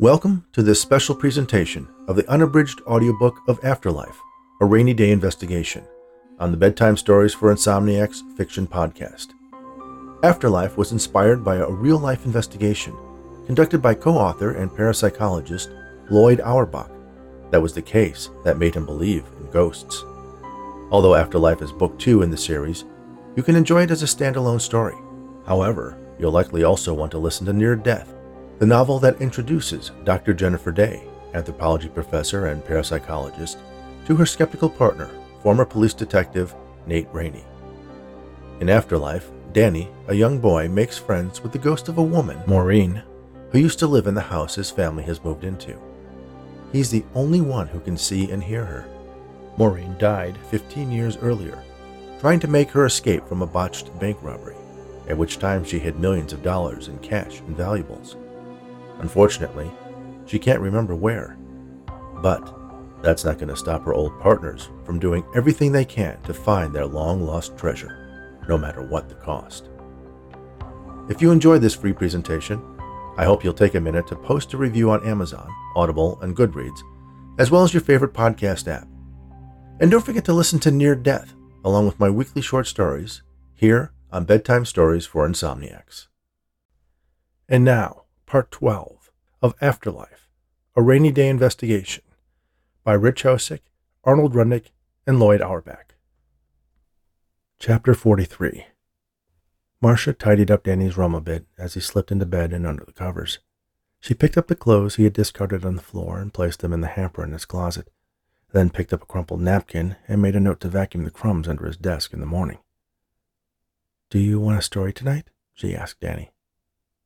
Welcome to this special presentation of the unabridged audiobook of Afterlife, a Raney/Daye investigation, on the Bedtime Stories for Insomniacs fiction podcast. Afterlife was inspired by a real life investigation conducted by co author and parapsychologist Lloyd Auerbach. That was the case that made him believe in ghosts. Although Afterlife is book two in the series, you can enjoy it as a standalone story. However, you'll likely also want to listen to Near Death the novel that introduces Dr. Jennifer Daye, anthropology professor and parapsychologist, to her skeptical partner, former police detective Nate Raney. In Afterlife, Danny, a young boy, makes friends with the ghost of a woman, Maureen, who used to live in the house his family has moved into. He's the only one who can see and hear her. Maureen died 15 years earlier, trying to make her escape from a botched bank robbery, at which time she hid millions of dollars in cash and valuables. Unfortunately, she can't remember where. But that's not going to stop her old partners from doing everything they can to find their long lost treasure, no matter what the cost. If you enjoyed this free presentation, I hope you'll take a minute to post a review on Amazon, Audible, and Goodreads, as well as your favorite podcast app. And don't forget to listen to Near Death, along with my weekly short stories, here on Bedtime Stories for Insomniacs. And now, Part 12 of Afterlife A Raney/Daye Investigation by Rich Hosek, Arnold Rudnick, and Lloyd Auerbach. Chapter 43 Marcia tidied up Danny's room a bit as he slipped into bed and under the covers. She picked up the clothes he had discarded on the floor and placed them in the hamper in his closet, then picked up a crumpled napkin and made a note to vacuum the crumbs under his desk in the morning. Do you want a story tonight? she asked Danny.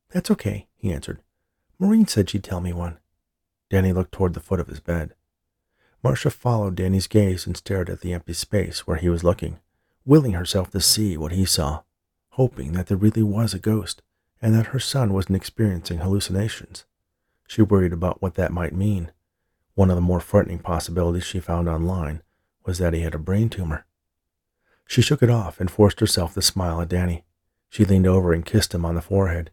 That's okay, he answered. Maureen said she'd tell me one. Danny looked toward the foot of his bed. Marcia followed Danny's gaze and stared at the empty space where he was looking, willing herself to see what he saw, hoping that there really was a ghost and that her son wasn't experiencing hallucinations. She worried about what that might mean. One of the more frightening possibilities she found online was that he had a brain tumor. She shook it off and forced herself to smile at Danny. She leaned over and kissed him on the forehead.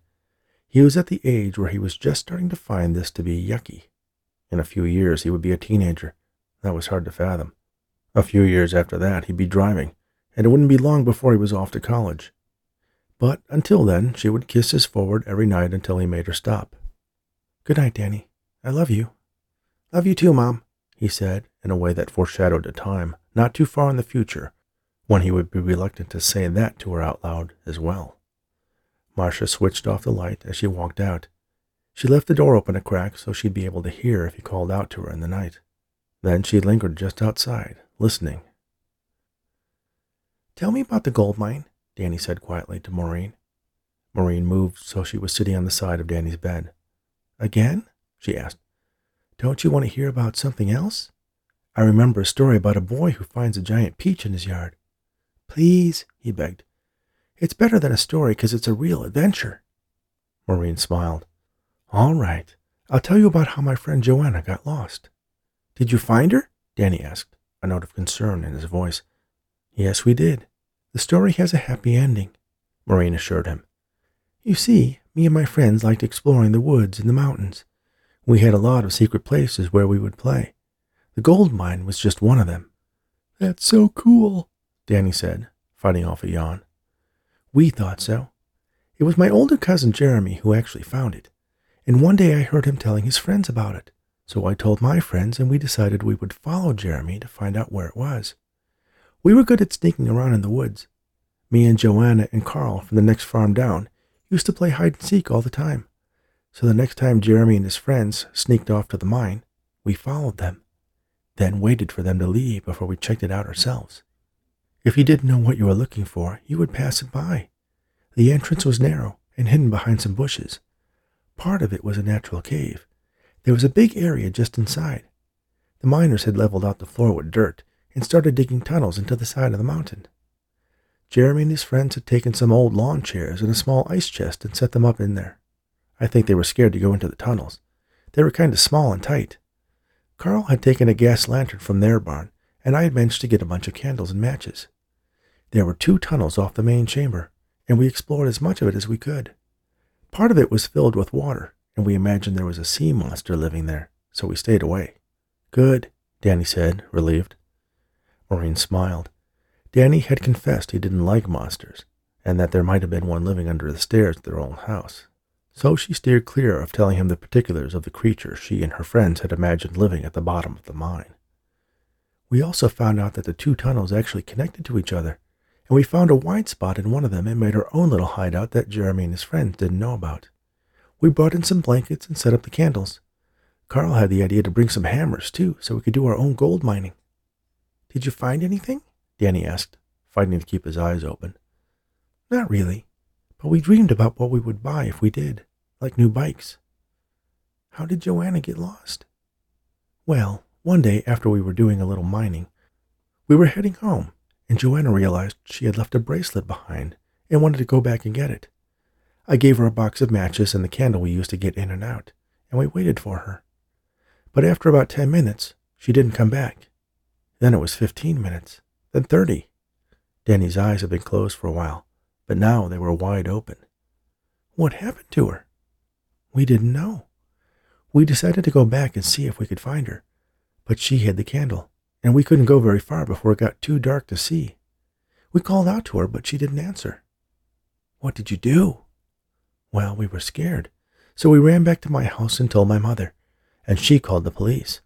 He was at the age where he was just starting to find this to be yucky. In a few years, he would be a teenager. That was hard to fathom. A few years after that, he'd be driving, and it wouldn't be long before he was off to college. But until then, she would kiss his forward every night until he made her stop. Good night, Danny. I love you. Love you too, Mom, he said in a way that foreshadowed a time not too far in the future when he would be reluctant to say that to her out loud as well. Marcia switched off the light as she walked out. She left the door open a crack so she'd be able to hear if he called out to her in the night. Then she lingered just outside, listening. Tell me about the gold mine, Danny said quietly to Maureen. Maureen moved so she was sitting on the side of Danny's bed. Again? she asked. Don't you want to hear about something else? I remember a story about a boy who finds a giant peach in his yard. Please, he begged. It's better than a story because it's a real adventure. Maureen smiled. All right. I'll tell you about how my friend Joanna got lost. Did you find her? Danny asked, a note of concern in his voice. Yes, we did. The story has a happy ending, Maureen assured him. You see, me and my friends liked exploring the woods and the mountains. We had a lot of secret places where we would play. The gold mine was just one of them. That's so cool, Danny said, fighting off a yawn. We thought so. It was my older cousin Jeremy who actually found it, and one day I heard him telling his friends about it. So I told my friends, and we decided we would follow Jeremy to find out where it was. We were good at sneaking around in the woods. Me and Joanna and Carl from the next farm down used to play hide and seek all the time. So the next time Jeremy and his friends sneaked off to the mine, we followed them, then waited for them to leave before we checked it out ourselves. If you didn't know what you were looking for, you would pass it by. The entrance was narrow and hidden behind some bushes. Part of it was a natural cave. There was a big area just inside. The miners had leveled out the floor with dirt and started digging tunnels into the side of the mountain. Jeremy and his friends had taken some old lawn chairs and a small ice chest and set them up in there. I think they were scared to go into the tunnels. They were kind of small and tight. Carl had taken a gas lantern from their barn, and I had managed to get a bunch of candles and matches. There were two tunnels off the main chamber, and we explored as much of it as we could. Part of it was filled with water, and we imagined there was a sea monster living there, so we stayed away. Good, Danny said, relieved. Maureen smiled. Danny had confessed he didn't like monsters, and that there might have been one living under the stairs at their old house. So she steered clear of telling him the particulars of the creature she and her friends had imagined living at the bottom of the mine. We also found out that the two tunnels actually connected to each other, and we found a wide spot in one of them and made our own little hideout that Jeremy and his friends didn't know about. We brought in some blankets and set up the candles. Carl had the idea to bring some hammers, too, so we could do our own gold mining. Did you find anything? Danny asked, fighting to keep his eyes open. Not really, but we dreamed about what we would buy if we did, like new bikes. How did Joanna get lost? Well, one day after we were doing a little mining, we were heading home, and Joanna realized she had left a bracelet behind and wanted to go back and get it. I gave her a box of matches and the candle we used to get in and out, and we waited for her. But after about ten minutes, she didn't come back. Then it was fifteen minutes, then thirty. Danny's eyes had been closed for a while, but now they were wide open. What happened to her? We didn't know. We decided to go back and see if we could find her, but she hid the candle, and we couldn't go very far before it got too dark to see. We called out to her, but she didn't answer. What did you do? Well, we were scared, so we ran back to my house and told my mother, and she called the police.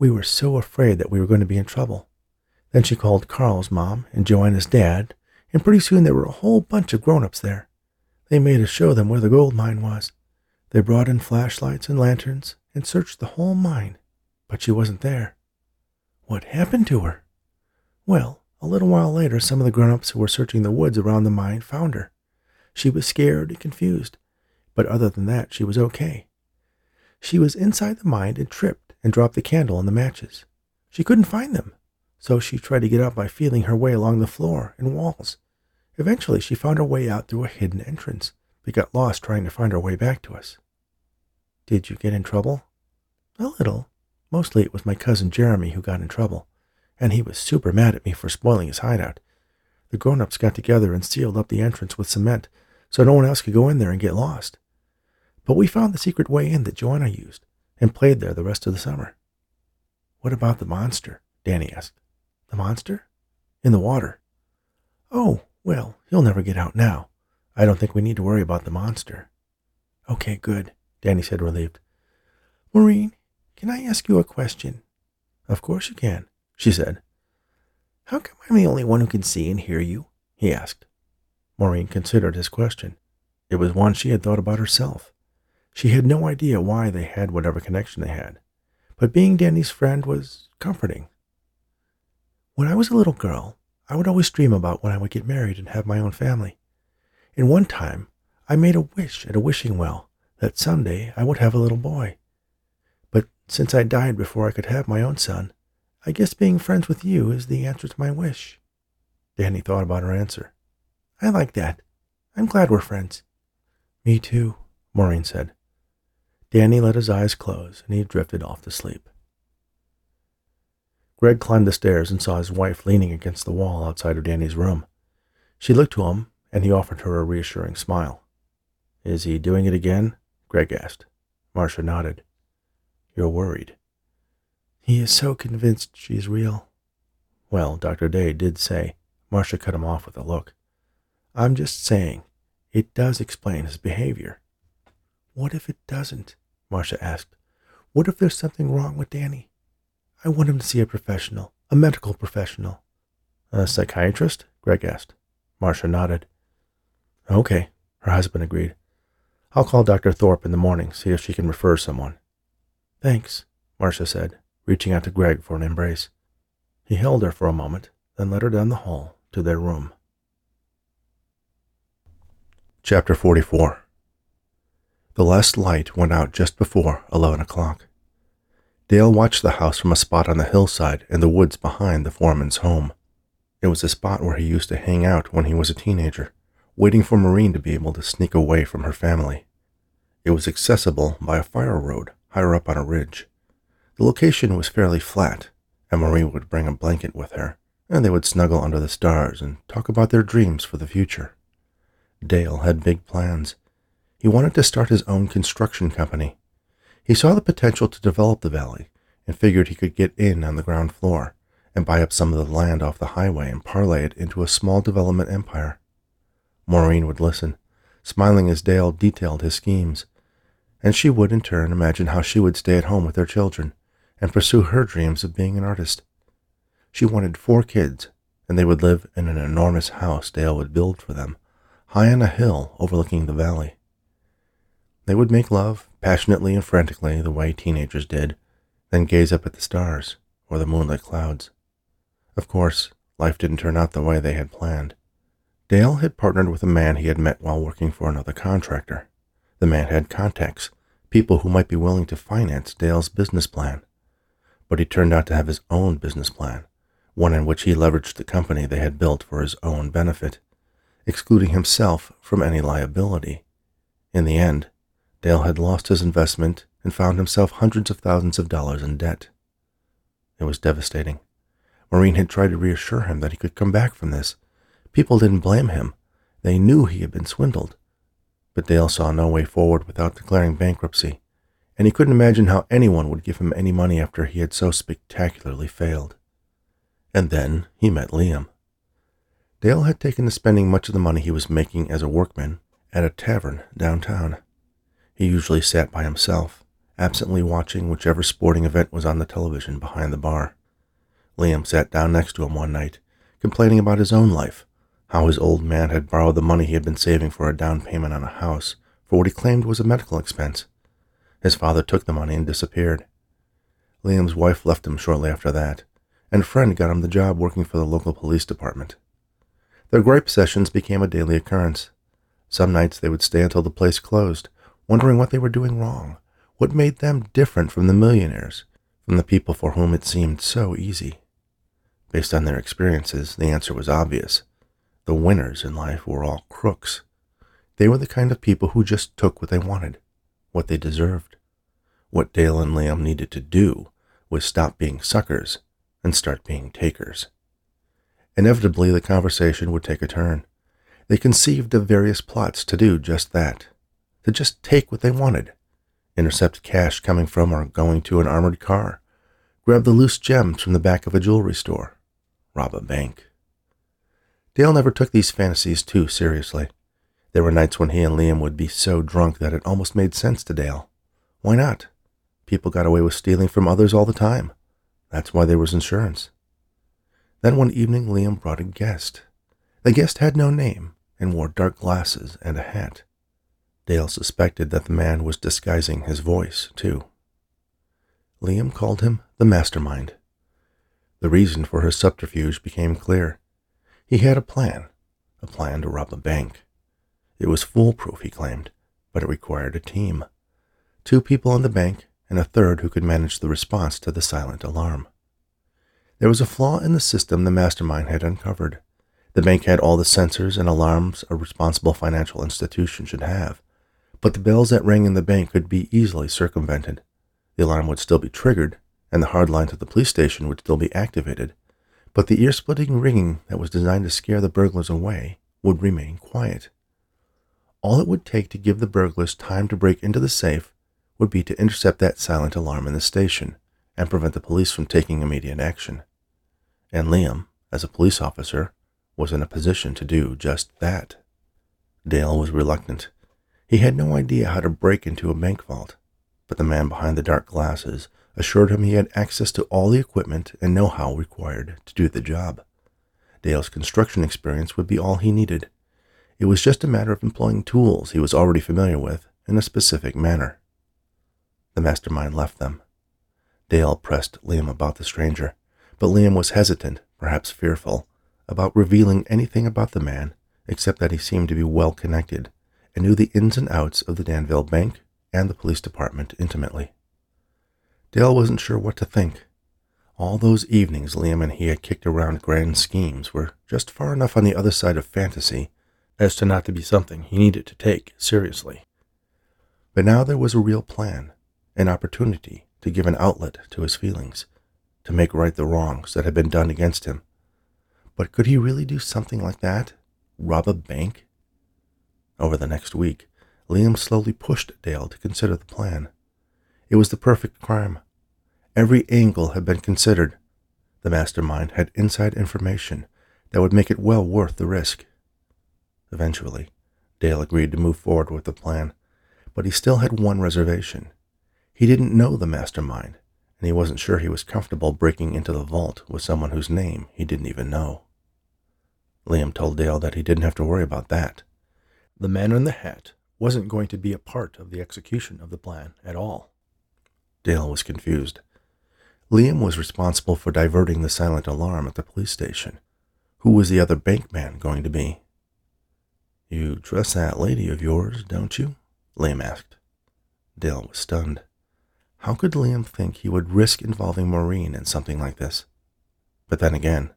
We were so afraid that we were going to be in trouble. Then she called Carl's mom and Joanna's dad, and pretty soon there were a whole bunch of grown-ups there. They made us show them where the gold mine was. They brought in flashlights and lanterns and searched the whole mine, but she wasn't there. What happened to her? Well, a little while later, some of the grown-ups who were searching the woods around the mine found her. She was scared and confused, but other than that, she was okay. She was inside the mine and tripped and dropped the candle and the matches. She couldn't find them, so she tried to get up by feeling her way along the floor and walls. Eventually, she found her way out through a hidden entrance, but got lost trying to find her way back to us. Did you get in trouble? A little. Mostly it was my cousin Jeremy who got in trouble, and he was super mad at me for spoiling his hideout. The grown ups got together and sealed up the entrance with cement so no one else could go in there and get lost. But we found the secret way in that Joanna used and played there the rest of the summer. What about the monster? Danny asked. The monster? In the water. Oh, well, he'll never get out now. I don't think we need to worry about the monster. Okay, good, Danny said, relieved. Maureen, can I ask you a question? Of course you can, she said. How come I'm the only one who can see and hear you? he asked. Maureen considered his question. It was one she had thought about herself. She had no idea why they had whatever connection they had, but being Danny's friend was comforting. When I was a little girl, I would always dream about when I would get married and have my own family. And one time, I made a wish at a wishing well that someday I would have a little boy. Since I died before I could have my own son, I guess being friends with you is the answer to my wish. Danny thought about her answer. I like that. I'm glad we're friends. Me too, Maureen said. Danny let his eyes close and he drifted off to sleep. Greg climbed the stairs and saw his wife leaning against the wall outside of Danny's room. She looked to him and he offered her a reassuring smile. Is he doing it again? Greg asked. Marcia nodded. You're worried. He is so convinced she's real. Well, Dr. Daye did say, Marcia cut him off with a look. I'm just saying, it does explain his behavior. What if it doesn't? Marcia asked. What if there's something wrong with Danny? I want him to see a professional, a medical professional. A psychiatrist? Greg asked. Marcia nodded. Okay, her husband agreed. I'll call Dr. Thorpe in the morning, see if she can refer someone. Thanks, Marcia said, reaching out to Greg for an embrace. He held her for a moment, then led her down the hall to their room. Chapter 44 The last light went out just before 11 o'clock. Dale watched the house from a spot on the hillside in the woods behind the foreman's home. It was a spot where he used to hang out when he was a teenager, waiting for Maureen to be able to sneak away from her family. It was accessible by a fire road higher up on a ridge. The location was fairly flat, and Maureen would bring a blanket with her, and they would snuggle under the stars and talk about their dreams for the future. Dale had big plans. He wanted to start his own construction company. He saw the potential to develop the valley and figured he could get in on the ground floor and buy up some of the land off the highway and parlay it into a small development empire. Maureen would listen, smiling as Dale detailed his schemes, and she would in turn imagine how she would stay at home with their children and pursue her dreams of being an artist. She wanted four kids, and they would live in an enormous house Dale would build for them, high on a hill overlooking the valley. They would make love, passionately and frantically, the way teenagers did, then gaze up at the stars or the moonlit clouds. Of course, life didn't turn out the way they had planned. Dale had partnered with a man he had met while working for another contractor. The man had contacts, people who might be willing to finance Dale's business plan. But he turned out to have his own business plan, one in which he leveraged the company they had built for his own benefit, excluding himself from any liability. In the end, Dale had lost his investment and found himself hundreds of thousands of dollars in debt. It was devastating. Maureen had tried to reassure him that he could come back from this. People didn't blame him. They knew he had been swindled. But Dale saw no way forward without declaring bankruptcy, and he couldn't imagine how anyone would give him any money after he had so spectacularly failed. And then he met Liam. Dale had taken to spending much of the money he was making as a workman at a tavern downtown. He usually sat by himself, absently watching whichever sporting event was on the television behind the bar. Liam sat down next to him one night, complaining about his own life, how his old man had borrowed the money he had been saving for a down payment on a house for what he claimed was a medical expense. His father took the money and disappeared. Liam's wife left him shortly after that, and a friend got him the job working for the local police department. Their gripe sessions became a daily occurrence. Some nights they would stay until the place closed, wondering what they were doing wrong, what made them different from the millionaires, from the people for whom it seemed so easy. Based on their experiences, the answer was obvious. The winners in life were all crooks. They were the kind of people who just took what they wanted, what they deserved. What Dale and Liam needed to do was stop being suckers and start being takers. Inevitably, the conversation would take a turn. They conceived of various plots to do just that to just take what they wanted, intercept cash coming from or going to an armored car, grab the loose gems from the back of a jewelry store, rob a bank. Dale never took these fantasies too seriously. There were nights when he and Liam would be so drunk that it almost made sense to Dale. Why not? People got away with stealing from others all the time. That's why there was insurance. Then one evening, Liam brought a guest. The guest had no name and wore dark glasses and a hat. Dale suspected that the man was disguising his voice, too. Liam called him the mastermind. The reason for his subterfuge became clear. He had a plan, a plan to rob a bank. It was foolproof, he claimed, but it required a team. Two people in the bank and a third who could manage the response to the silent alarm. There was a flaw in the system the mastermind had uncovered. The bank had all the sensors and alarms a responsible financial institution should have, but the bells that rang in the bank could be easily circumvented. The alarm would still be triggered, and the hard line to the police station would still be activated, but the ear splitting ringing that was designed to scare the burglars away would remain quiet. All it would take to give the burglars time to break into the safe would be to intercept that silent alarm in the station and prevent the police from taking immediate action. And Liam, as a police officer, was in a position to do just that. Dale was reluctant he had no idea how to break into a bank vault, but the man behind the dark glasses assured him he had access to all the equipment and know how required to do the job. Dale's construction experience would be all he needed. It was just a matter of employing tools he was already familiar with in a specific manner. The mastermind left them. Dale pressed Liam about the stranger, but Liam was hesitant, perhaps fearful, about revealing anything about the man except that he seemed to be well connected and knew the ins and outs of the Danville Bank and the police department intimately. Dale wasn't sure what to think. All those evenings Liam and he had kicked around grand schemes were just far enough on the other side of fantasy as to not to be something he needed to take seriously. But now there was a real plan, an opportunity to give an outlet to his feelings, to make right the wrongs that had been done against him. But could he really do something like that? Rob a bank over the next week, Liam slowly pushed Dale to consider the plan. It was the perfect crime. Every angle had been considered. The mastermind had inside information that would make it well worth the risk. Eventually, Dale agreed to move forward with the plan, but he still had one reservation. He didn't know the mastermind, and he wasn't sure he was comfortable breaking into the vault with someone whose name he didn't even know. Liam told Dale that he didn't have to worry about that. The man in the hat wasn't going to be a part of the execution of the plan at all. Dale was confused. Liam was responsible for diverting the silent alarm at the police station. Who was the other bank man going to be? You trust that lady of yours, don't you? Liam asked. Dale was stunned. How could Liam think he would risk involving Maureen in something like this? But then again,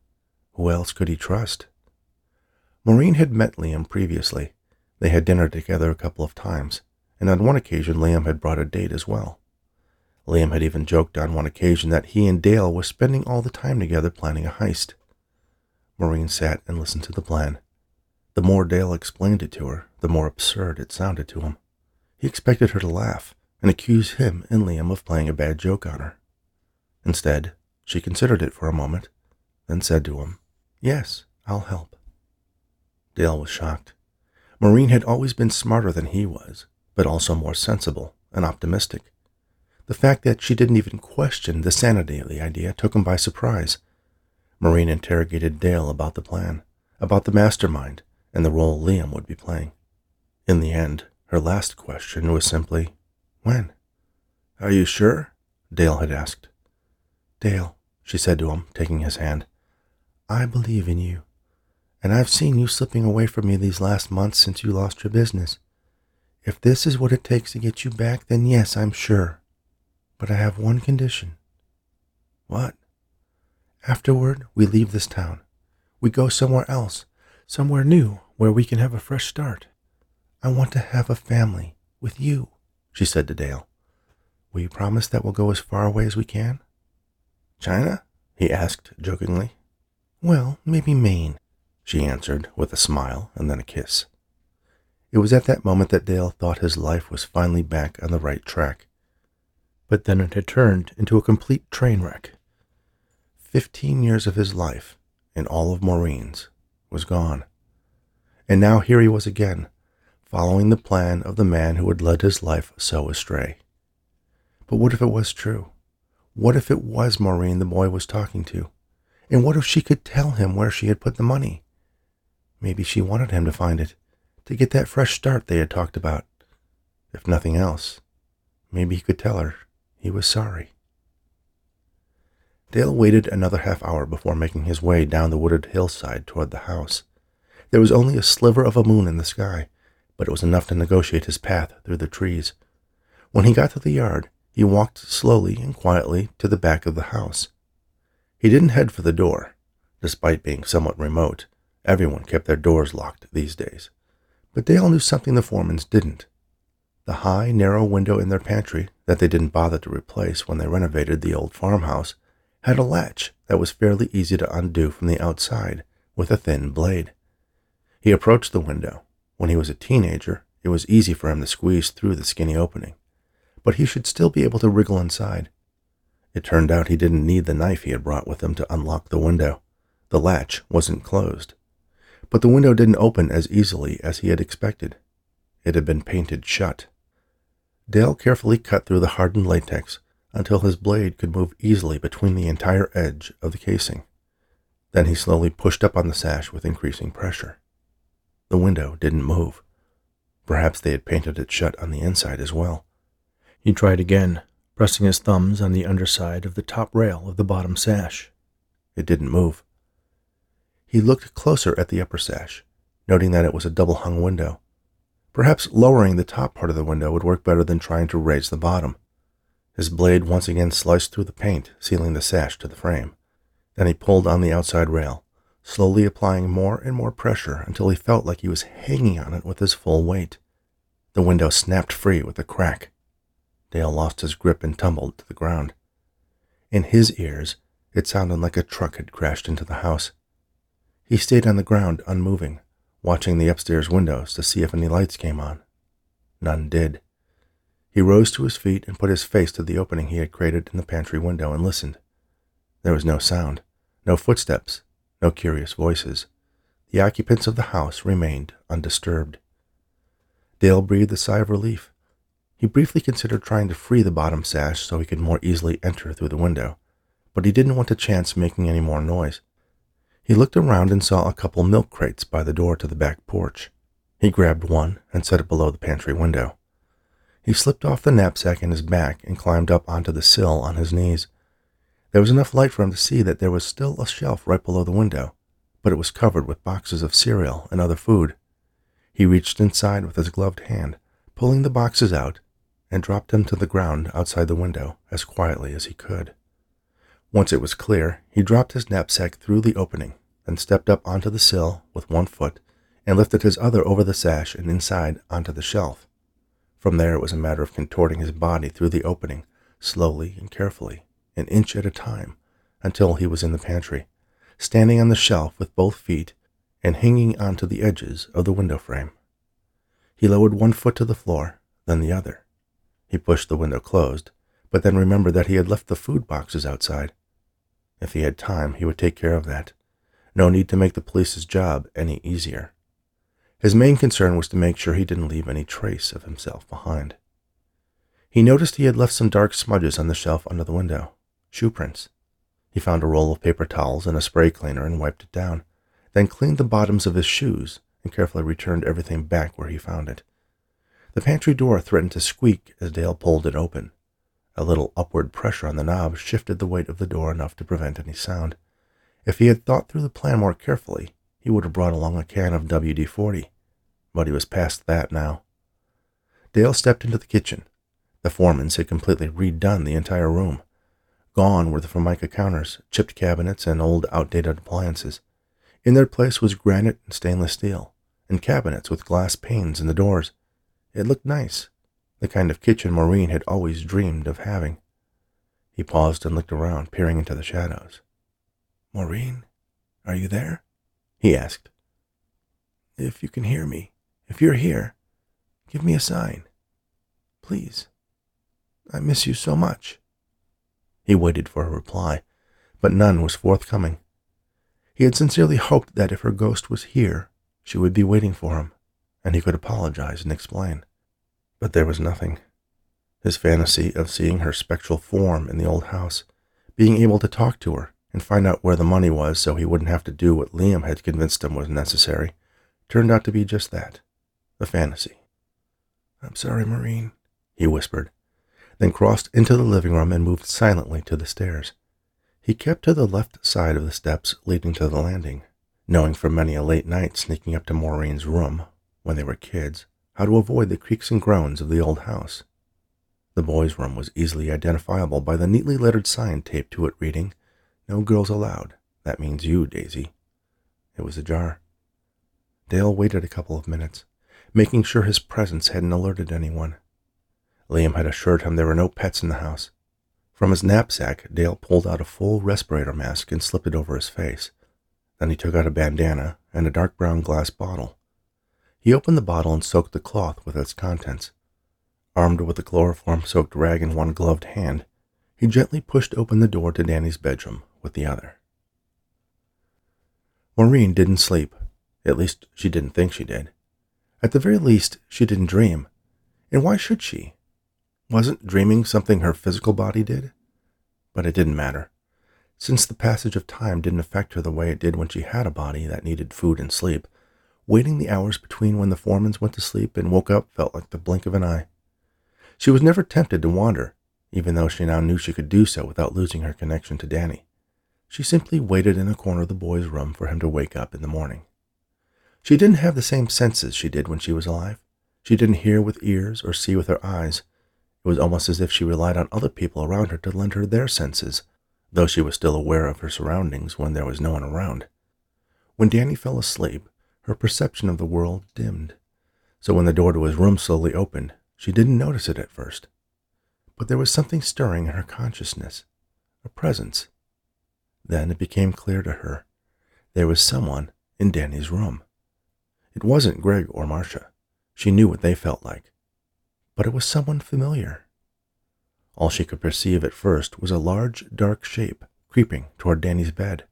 who else could he trust? Maureen had met Liam previously. They had dinner together a couple of times, and on one occasion Liam had brought a date as well. Liam had even joked on one occasion that he and Dale were spending all the time together planning a heist. Maureen sat and listened to the plan. The more Dale explained it to her, the more absurd it sounded to him. He expected her to laugh and accuse him and Liam of playing a bad joke on her. Instead, she considered it for a moment, then said to him, Yes, I'll help. Dale was shocked. Maureen had always been smarter than he was, but also more sensible and optimistic. The fact that she didn't even question the sanity of the idea took him by surprise. Maureen interrogated Dale about the plan, about the mastermind, and the role Liam would be playing. In the end, her last question was simply, When? Are you sure? Dale had asked. Dale, she said to him, taking his hand, I believe in you, and I've seen you slipping away from me these last months since you lost your business. If this is what it takes to get you back, then yes, I'm sure. But I have one condition. What? Afterward, we leave this town. We go somewhere else, somewhere new, where we can have a fresh start. I want to have a family with you, she said to Dale. Will you promise that we'll go as far away as we can? China? he asked jokingly. Well, maybe Maine, she answered with a smile and then a kiss. It was at that moment that Dale thought his life was finally back on the right track but then it had turned into a complete train wreck. Fifteen years of his life, and all of Maureen's, was gone. And now here he was again, following the plan of the man who had led his life so astray. But what if it was true? What if it was Maureen the boy was talking to? And what if she could tell him where she had put the money? Maybe she wanted him to find it, to get that fresh start they had talked about. If nothing else, maybe he could tell her he was sorry. Dale waited another half hour before making his way down the wooded hillside toward the house. There was only a sliver of a moon in the sky, but it was enough to negotiate his path through the trees. When he got to the yard, he walked slowly and quietly to the back of the house. He didn't head for the door. Despite being somewhat remote, everyone kept their doors locked these days. But Dale knew something the Foremans didn't. The high, narrow window in their pantry that they didn't bother to replace when they renovated the old farmhouse had a latch that was fairly easy to undo from the outside with a thin blade. He approached the window. When he was a teenager, it was easy for him to squeeze through the skinny opening, but he should still be able to wriggle inside. It turned out he didn't need the knife he had brought with him to unlock the window. The latch wasn't closed. But the window didn't open as easily as he had expected. It had been painted shut. Dale carefully cut through the hardened latex until his blade could move easily between the entire edge of the casing. Then he slowly pushed up on the sash with increasing pressure. The window didn't move. Perhaps they had painted it shut on the inside as well. He tried again, pressing his thumbs on the underside of the top rail of the bottom sash. It didn't move. He looked closer at the upper sash, noting that it was a double hung window Perhaps lowering the top part of the window would work better than trying to raise the bottom. His blade once again sliced through the paint, sealing the sash to the frame. Then he pulled on the outside rail, slowly applying more and more pressure until he felt like he was hanging on it with his full weight. The window snapped free with a crack. Dale lost his grip and tumbled to the ground. In his ears, it sounded like a truck had crashed into the house. He stayed on the ground, unmoving, watching the upstairs windows to see if any lights came on. None did. He rose to his feet and put his face to the opening he had created in the pantry window and listened. There was no sound, no footsteps, no curious voices. The occupants of the house remained undisturbed. Dale breathed a sigh of relief. He briefly considered trying to free the bottom sash so he could more easily enter through the window, but he didn't want to chance making any more noise. He looked around and saw a couple milk crates by the door to the back porch. He grabbed one and set it below the pantry window. He slipped off the knapsack in his back and climbed up onto the sill on his knees. There was enough light for him to see that there was still a shelf right below the window, but it was covered with boxes of cereal and other food. He reached inside with his gloved hand, pulling the boxes out, and dropped them to the ground outside the window as quietly as he could. Once it was clear, he dropped his knapsack through the opening, then stepped up onto the sill with one foot and lifted his other over the sash and inside onto the shelf. From there, it was a matter of contorting his body through the opening, slowly and carefully, an inch at a time, until he was in the pantry, standing on the shelf with both feet and hanging onto the edges of the window frame. He lowered one foot to the floor, then the other. He pushed the window closed, but then remembered that he had left the food boxes outside. If he had time, he would take care of that. No need to make the police's job any easier. His main concern was to make sure he didn't leave any trace of himself behind. He noticed he had left some dark smudges on the shelf under the window, shoe prints. He found a roll of paper towels and a spray cleaner and wiped it down, then cleaned the bottoms of his shoes and carefully returned everything back where he found it. The pantry door threatened to squeak as Dale pulled it open. A little upward pressure on the knob shifted the weight of the door enough to prevent any sound. If he had thought through the plan more carefully, he would have brought along a can of WD 40, but he was past that now. Dale stepped into the kitchen. The Foremans had completely redone the entire room. Gone were the formica counters, chipped cabinets, and old outdated appliances. In their place was granite and stainless steel, and cabinets with glass panes in the doors. It looked nice, the kind of kitchen Maureen had always dreamed of having. He paused and looked around, peering into the shadows. Maureen, are you there? he asked. If you can hear me, if you're here, give me a sign. Please. I miss you so much. He waited for a reply, but none was forthcoming. He had sincerely hoped that if her ghost was here, she would be waiting for him, and he could apologize and explain. But there was nothing. His fantasy of seeing her spectral form in the old house, being able to talk to her and find out where the money was so he wouldn't have to do what Liam had convinced him was necessary, turned out to be just that a fantasy. I'm sorry, Maureen, he whispered, then crossed into the living room and moved silently to the stairs. He kept to the left side of the steps leading to the landing, knowing from many a late night sneaking up to Maureen's room when they were kids how to avoid the creaks and groans of the old house. The boys' room was easily identifiable by the neatly lettered sign taped to it reading, No girls allowed. That means you, Daisy. It was ajar. Dale waited a couple of minutes, making sure his presence hadn't alerted anyone. Liam had assured him there were no pets in the house. From his knapsack, Dale pulled out a full respirator mask and slipped it over his face. Then he took out a bandana and a dark brown glass bottle. He opened the bottle and soaked the cloth with its contents. Armed with a chloroform soaked rag in one gloved hand, he gently pushed open the door to Danny's bedroom with the other. Maureen didn't sleep. At least, she didn't think she did. At the very least, she didn't dream. And why should she? Wasn't dreaming something her physical body did? But it didn't matter. Since the passage of time didn't affect her the way it did when she had a body that needed food and sleep, Waiting the hours between when the Foremans went to sleep and woke up felt like the blink of an eye. She was never tempted to wander, even though she now knew she could do so without losing her connection to Danny. She simply waited in a corner of the boy's room for him to wake up in the morning. She didn't have the same senses she did when she was alive. She didn't hear with ears or see with her eyes. It was almost as if she relied on other people around her to lend her their senses, though she was still aware of her surroundings when there was no one around. When Danny fell asleep, her perception of the world dimmed. So when the door to his room slowly opened, she didn't notice it at first. But there was something stirring in her consciousness, a presence. Then it became clear to her. There was someone in Danny's room. It wasn't Greg or Marcia. She knew what they felt like. but it was someone familiar. All she could perceive at first was a large, dark shape creeping toward Danny's bed.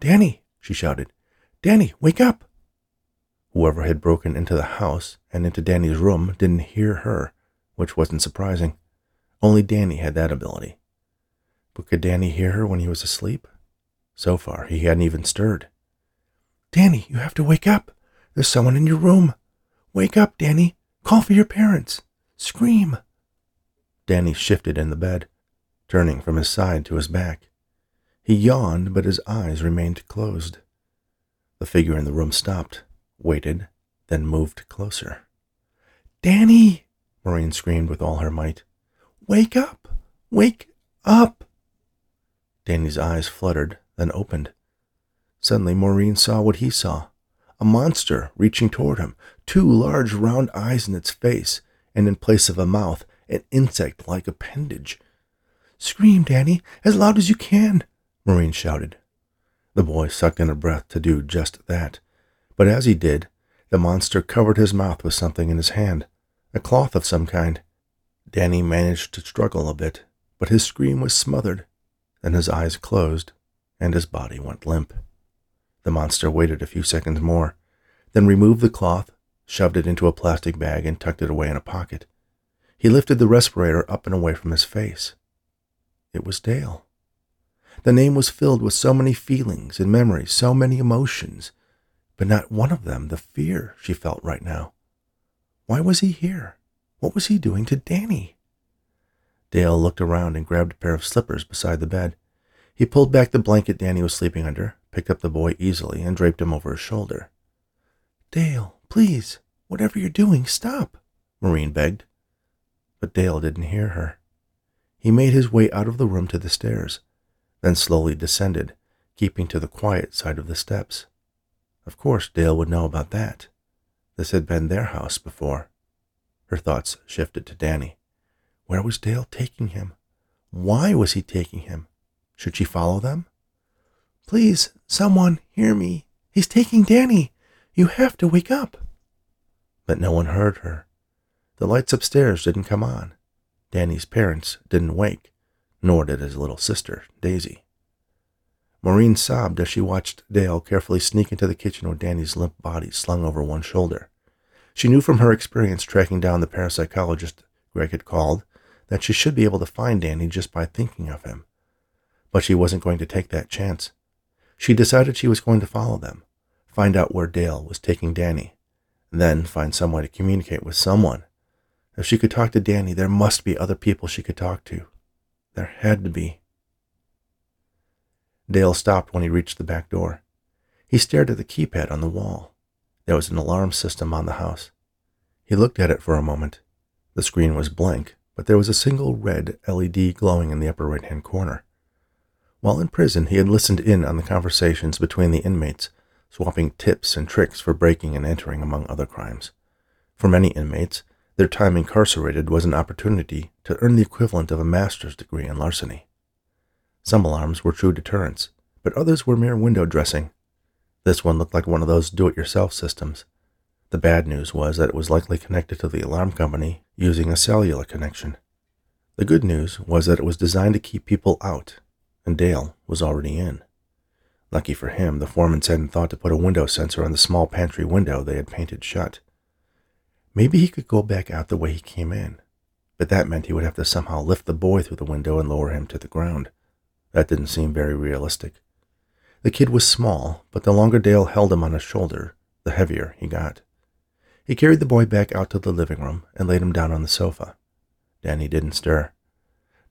Danny, she shouted. Danny, wake up! Whoever had broken into the house and into Danny's room didn't hear her, which wasn't surprising. Only Danny had that ability. But could Danny hear her when he was asleep? So far, he hadn't even stirred. Danny, you have to wake up. There's someone in your room. Wake up, Danny. Call for your parents. Scream. Danny shifted in the bed, turning from his side to his back. He yawned, but his eyes remained closed. The figure in the room stopped, waited, then moved closer. Danny! Maureen screamed with all her might. Wake up! Wake up! Danny's eyes fluttered, then opened. Suddenly, Maureen saw what he saw a monster reaching toward him, two large round eyes in its face, and in place of a mouth, an insect like appendage. Scream, Danny, as loud as you can, Maureen shouted. The boy sucked in a breath to do just that, but as he did, the monster covered his mouth with something in his hand, a cloth of some kind. Danny managed to struggle a bit, but his scream was smothered. Then his eyes closed, and his body went limp. The monster waited a few seconds more, then removed the cloth, shoved it into a plastic bag, and tucked it away in a pocket. He lifted the respirator up and away from his face. It was Dale. The name was filled with so many feelings and memories, so many emotions, but not one of them the fear she felt right now. Why was he here? What was he doing to Danny? Dale looked around and grabbed a pair of slippers beside the bed. He pulled back the blanket Danny was sleeping under, picked up the boy easily, and draped him over his shoulder. Dale, please, whatever you're doing, stop, Maureen begged. But Dale didn't hear her. He made his way out of the room to the stairs then slowly descended, keeping to the quiet side of the steps. Of course, Dale would know about that. This had been their house before. Her thoughts shifted to Danny. Where was Dale taking him? Why was he taking him? Should she follow them? Please, someone, hear me. He's taking Danny. You have to wake up. But no one heard her. The lights upstairs didn't come on. Danny's parents didn't wake nor did his little sister, Daisy. Maureen sobbed as she watched Dale carefully sneak into the kitchen with Danny's limp body slung over one shoulder. She knew from her experience tracking down the parapsychologist Greg had called that she should be able to find Danny just by thinking of him. But she wasn't going to take that chance. She decided she was going to follow them, find out where Dale was taking Danny, then find some way to communicate with someone. If she could talk to Danny, there must be other people she could talk to. There had to be. Dale stopped when he reached the back door. He stared at the keypad on the wall. There was an alarm system on the house. He looked at it for a moment. The screen was blank, but there was a single red LED glowing in the upper right hand corner. While in prison, he had listened in on the conversations between the inmates, swapping tips and tricks for breaking and entering, among other crimes. For many inmates, their time incarcerated was an opportunity to earn the equivalent of a master's degree in larceny. Some alarms were true deterrents, but others were mere window dressing. This one looked like one of those do it yourself systems. The bad news was that it was likely connected to the alarm company using a cellular connection. The good news was that it was designed to keep people out, and Dale was already in. Lucky for him, the foreman hadn't thought to put a window sensor on the small pantry window they had painted shut. Maybe he could go back out the way he came in, but that meant he would have to somehow lift the boy through the window and lower him to the ground. That didn't seem very realistic. The kid was small, but the longer Dale held him on his shoulder, the heavier he got. He carried the boy back out to the living room and laid him down on the sofa. Danny didn't stir.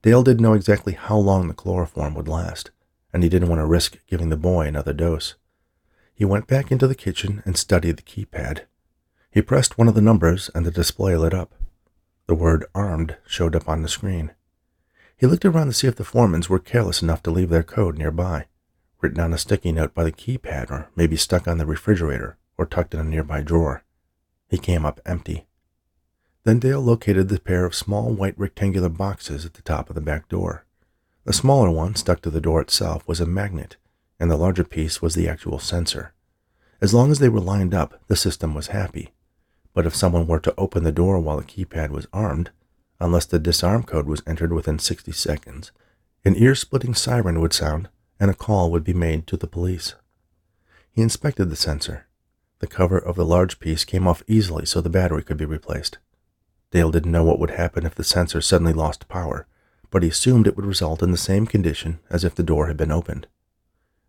Dale didn't know exactly how long the chloroform would last, and he didn't want to risk giving the boy another dose. He went back into the kitchen and studied the keypad. He pressed one of the numbers and the display lit up. The word armed showed up on the screen. He looked around to see if the Foremans were careless enough to leave their code nearby, written on a sticky note by the keypad or maybe stuck on the refrigerator or tucked in a nearby drawer. He came up empty. Then Dale located the pair of small white rectangular boxes at the top of the back door. The smaller one, stuck to the door itself, was a magnet, and the larger piece was the actual sensor. As long as they were lined up, the system was happy But if someone were to open the door while the keypad was armed, unless the disarm code was entered within 60 seconds, an ear splitting siren would sound and a call would be made to the police. He inspected the sensor. The cover of the large piece came off easily so the battery could be replaced. Dale didn't know what would happen if the sensor suddenly lost power, but he assumed it would result in the same condition as if the door had been opened.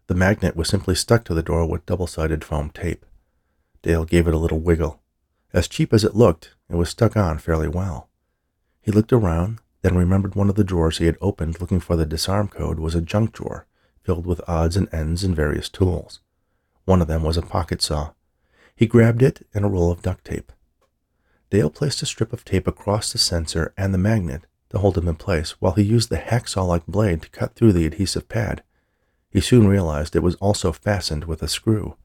The magnet was simply stuck to the door with double sided foam tape. Dale gave it a little wiggle. As cheap as it looked, it was stuck on fairly well. He looked around, then remembered one of the drawers he had opened looking for the disarm code was a junk drawer filled with odds and ends and various tools. One of them was a pocket saw. He grabbed it and a roll of duct tape. Dale placed a strip of tape across the sensor and the magnet to hold them in place while he used the hacksaw like blade to cut through the adhesive pad. He soon realized it was also fastened with a screw.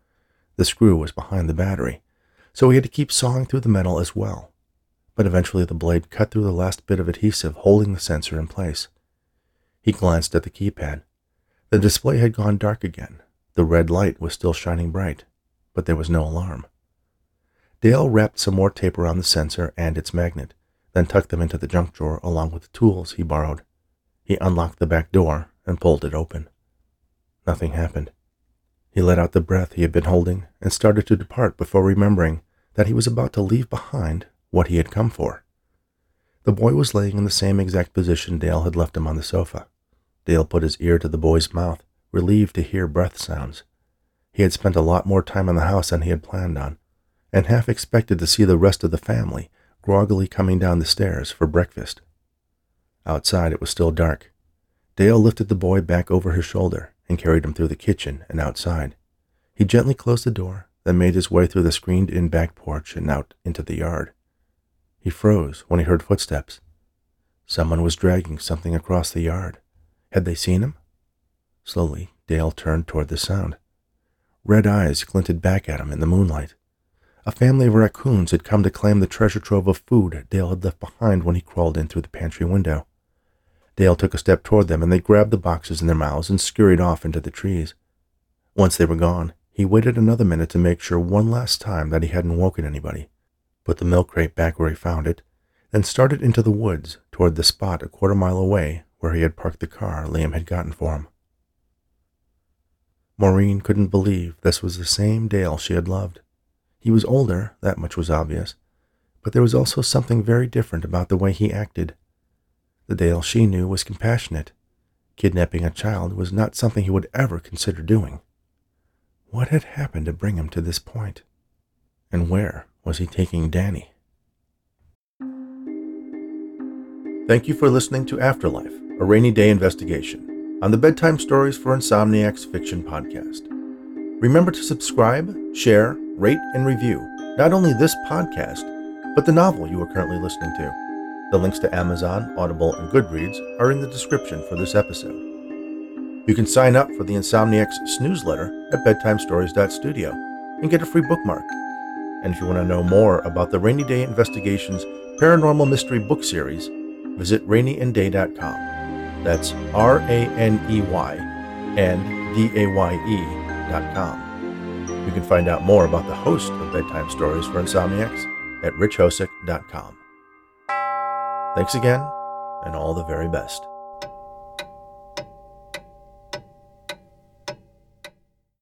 The screw was behind the battery, so he had to keep sawing through the metal as well. But eventually the blade cut through the last bit of adhesive holding the sensor in place. He glanced at the keypad. The display had gone dark again. The red light was still shining bright, but there was no alarm. Dale wrapped some more tape around the sensor and its magnet, then tucked them into the junk drawer along with the tools he borrowed. He unlocked the back door and pulled it open. Nothing happened. He let out the breath he had been holding and started to depart before remembering that he was about to leave behind what he had come for. The boy was laying in the same exact position Dale had left him on the sofa. Dale put his ear to the boy's mouth, relieved to hear breath sounds. He had spent a lot more time in the house than he had planned on, and half expected to see the rest of the family groggily coming down the stairs for breakfast. Outside it was still dark. Dale lifted the boy back over his shoulder and carried him through the kitchen and outside. He gently closed the door, then made his way through the screened in back porch and out into the yard. He froze when he heard footsteps. Someone was dragging something across the yard. Had they seen him? Slowly, Dale turned toward the sound. Red eyes glinted back at him in the moonlight. A family of raccoons had come to claim the treasure trove of food Dale had left behind when he crawled in through the pantry window. Dale took a step toward them, and they grabbed the boxes in their mouths and scurried off into the trees. Once they were gone, he waited another minute to make sure one last time that he hadn't woken anybody, put the milk crate back where he found it, then started into the woods toward the spot a quarter mile away where he had parked the car Liam had gotten for him. Maureen couldn't believe this was the same Dale she had loved. He was older, that much was obvious, but there was also something very different about the way he acted. The Dale she knew was compassionate. Kidnapping a child was not something he would ever consider doing. What had happened to bring him to this point? And where was he taking Danny? Thank you for listening to Afterlife a Raney/Daye Investigation, on the Bedtime Stories for Insomniacs Fiction podcast. Remember to subscribe, share, rate, and review not only this podcast, but the novel you are currently listening to. The links to Amazon, Audible, and Goodreads are in the description for this episode. You can sign up for the Insomniacs newsletter at bedtimestories.studio and get a free bookmark. And if you want to know more about the Raney/Daye Investigations Paranormal Mystery book series, visit raneyanddaye.com. That's R A N E Y and D A Y E dot com. You can find out more about the host of Bedtime Stories for Insomniacs at richhosek.com. Thanks again, and all the very best.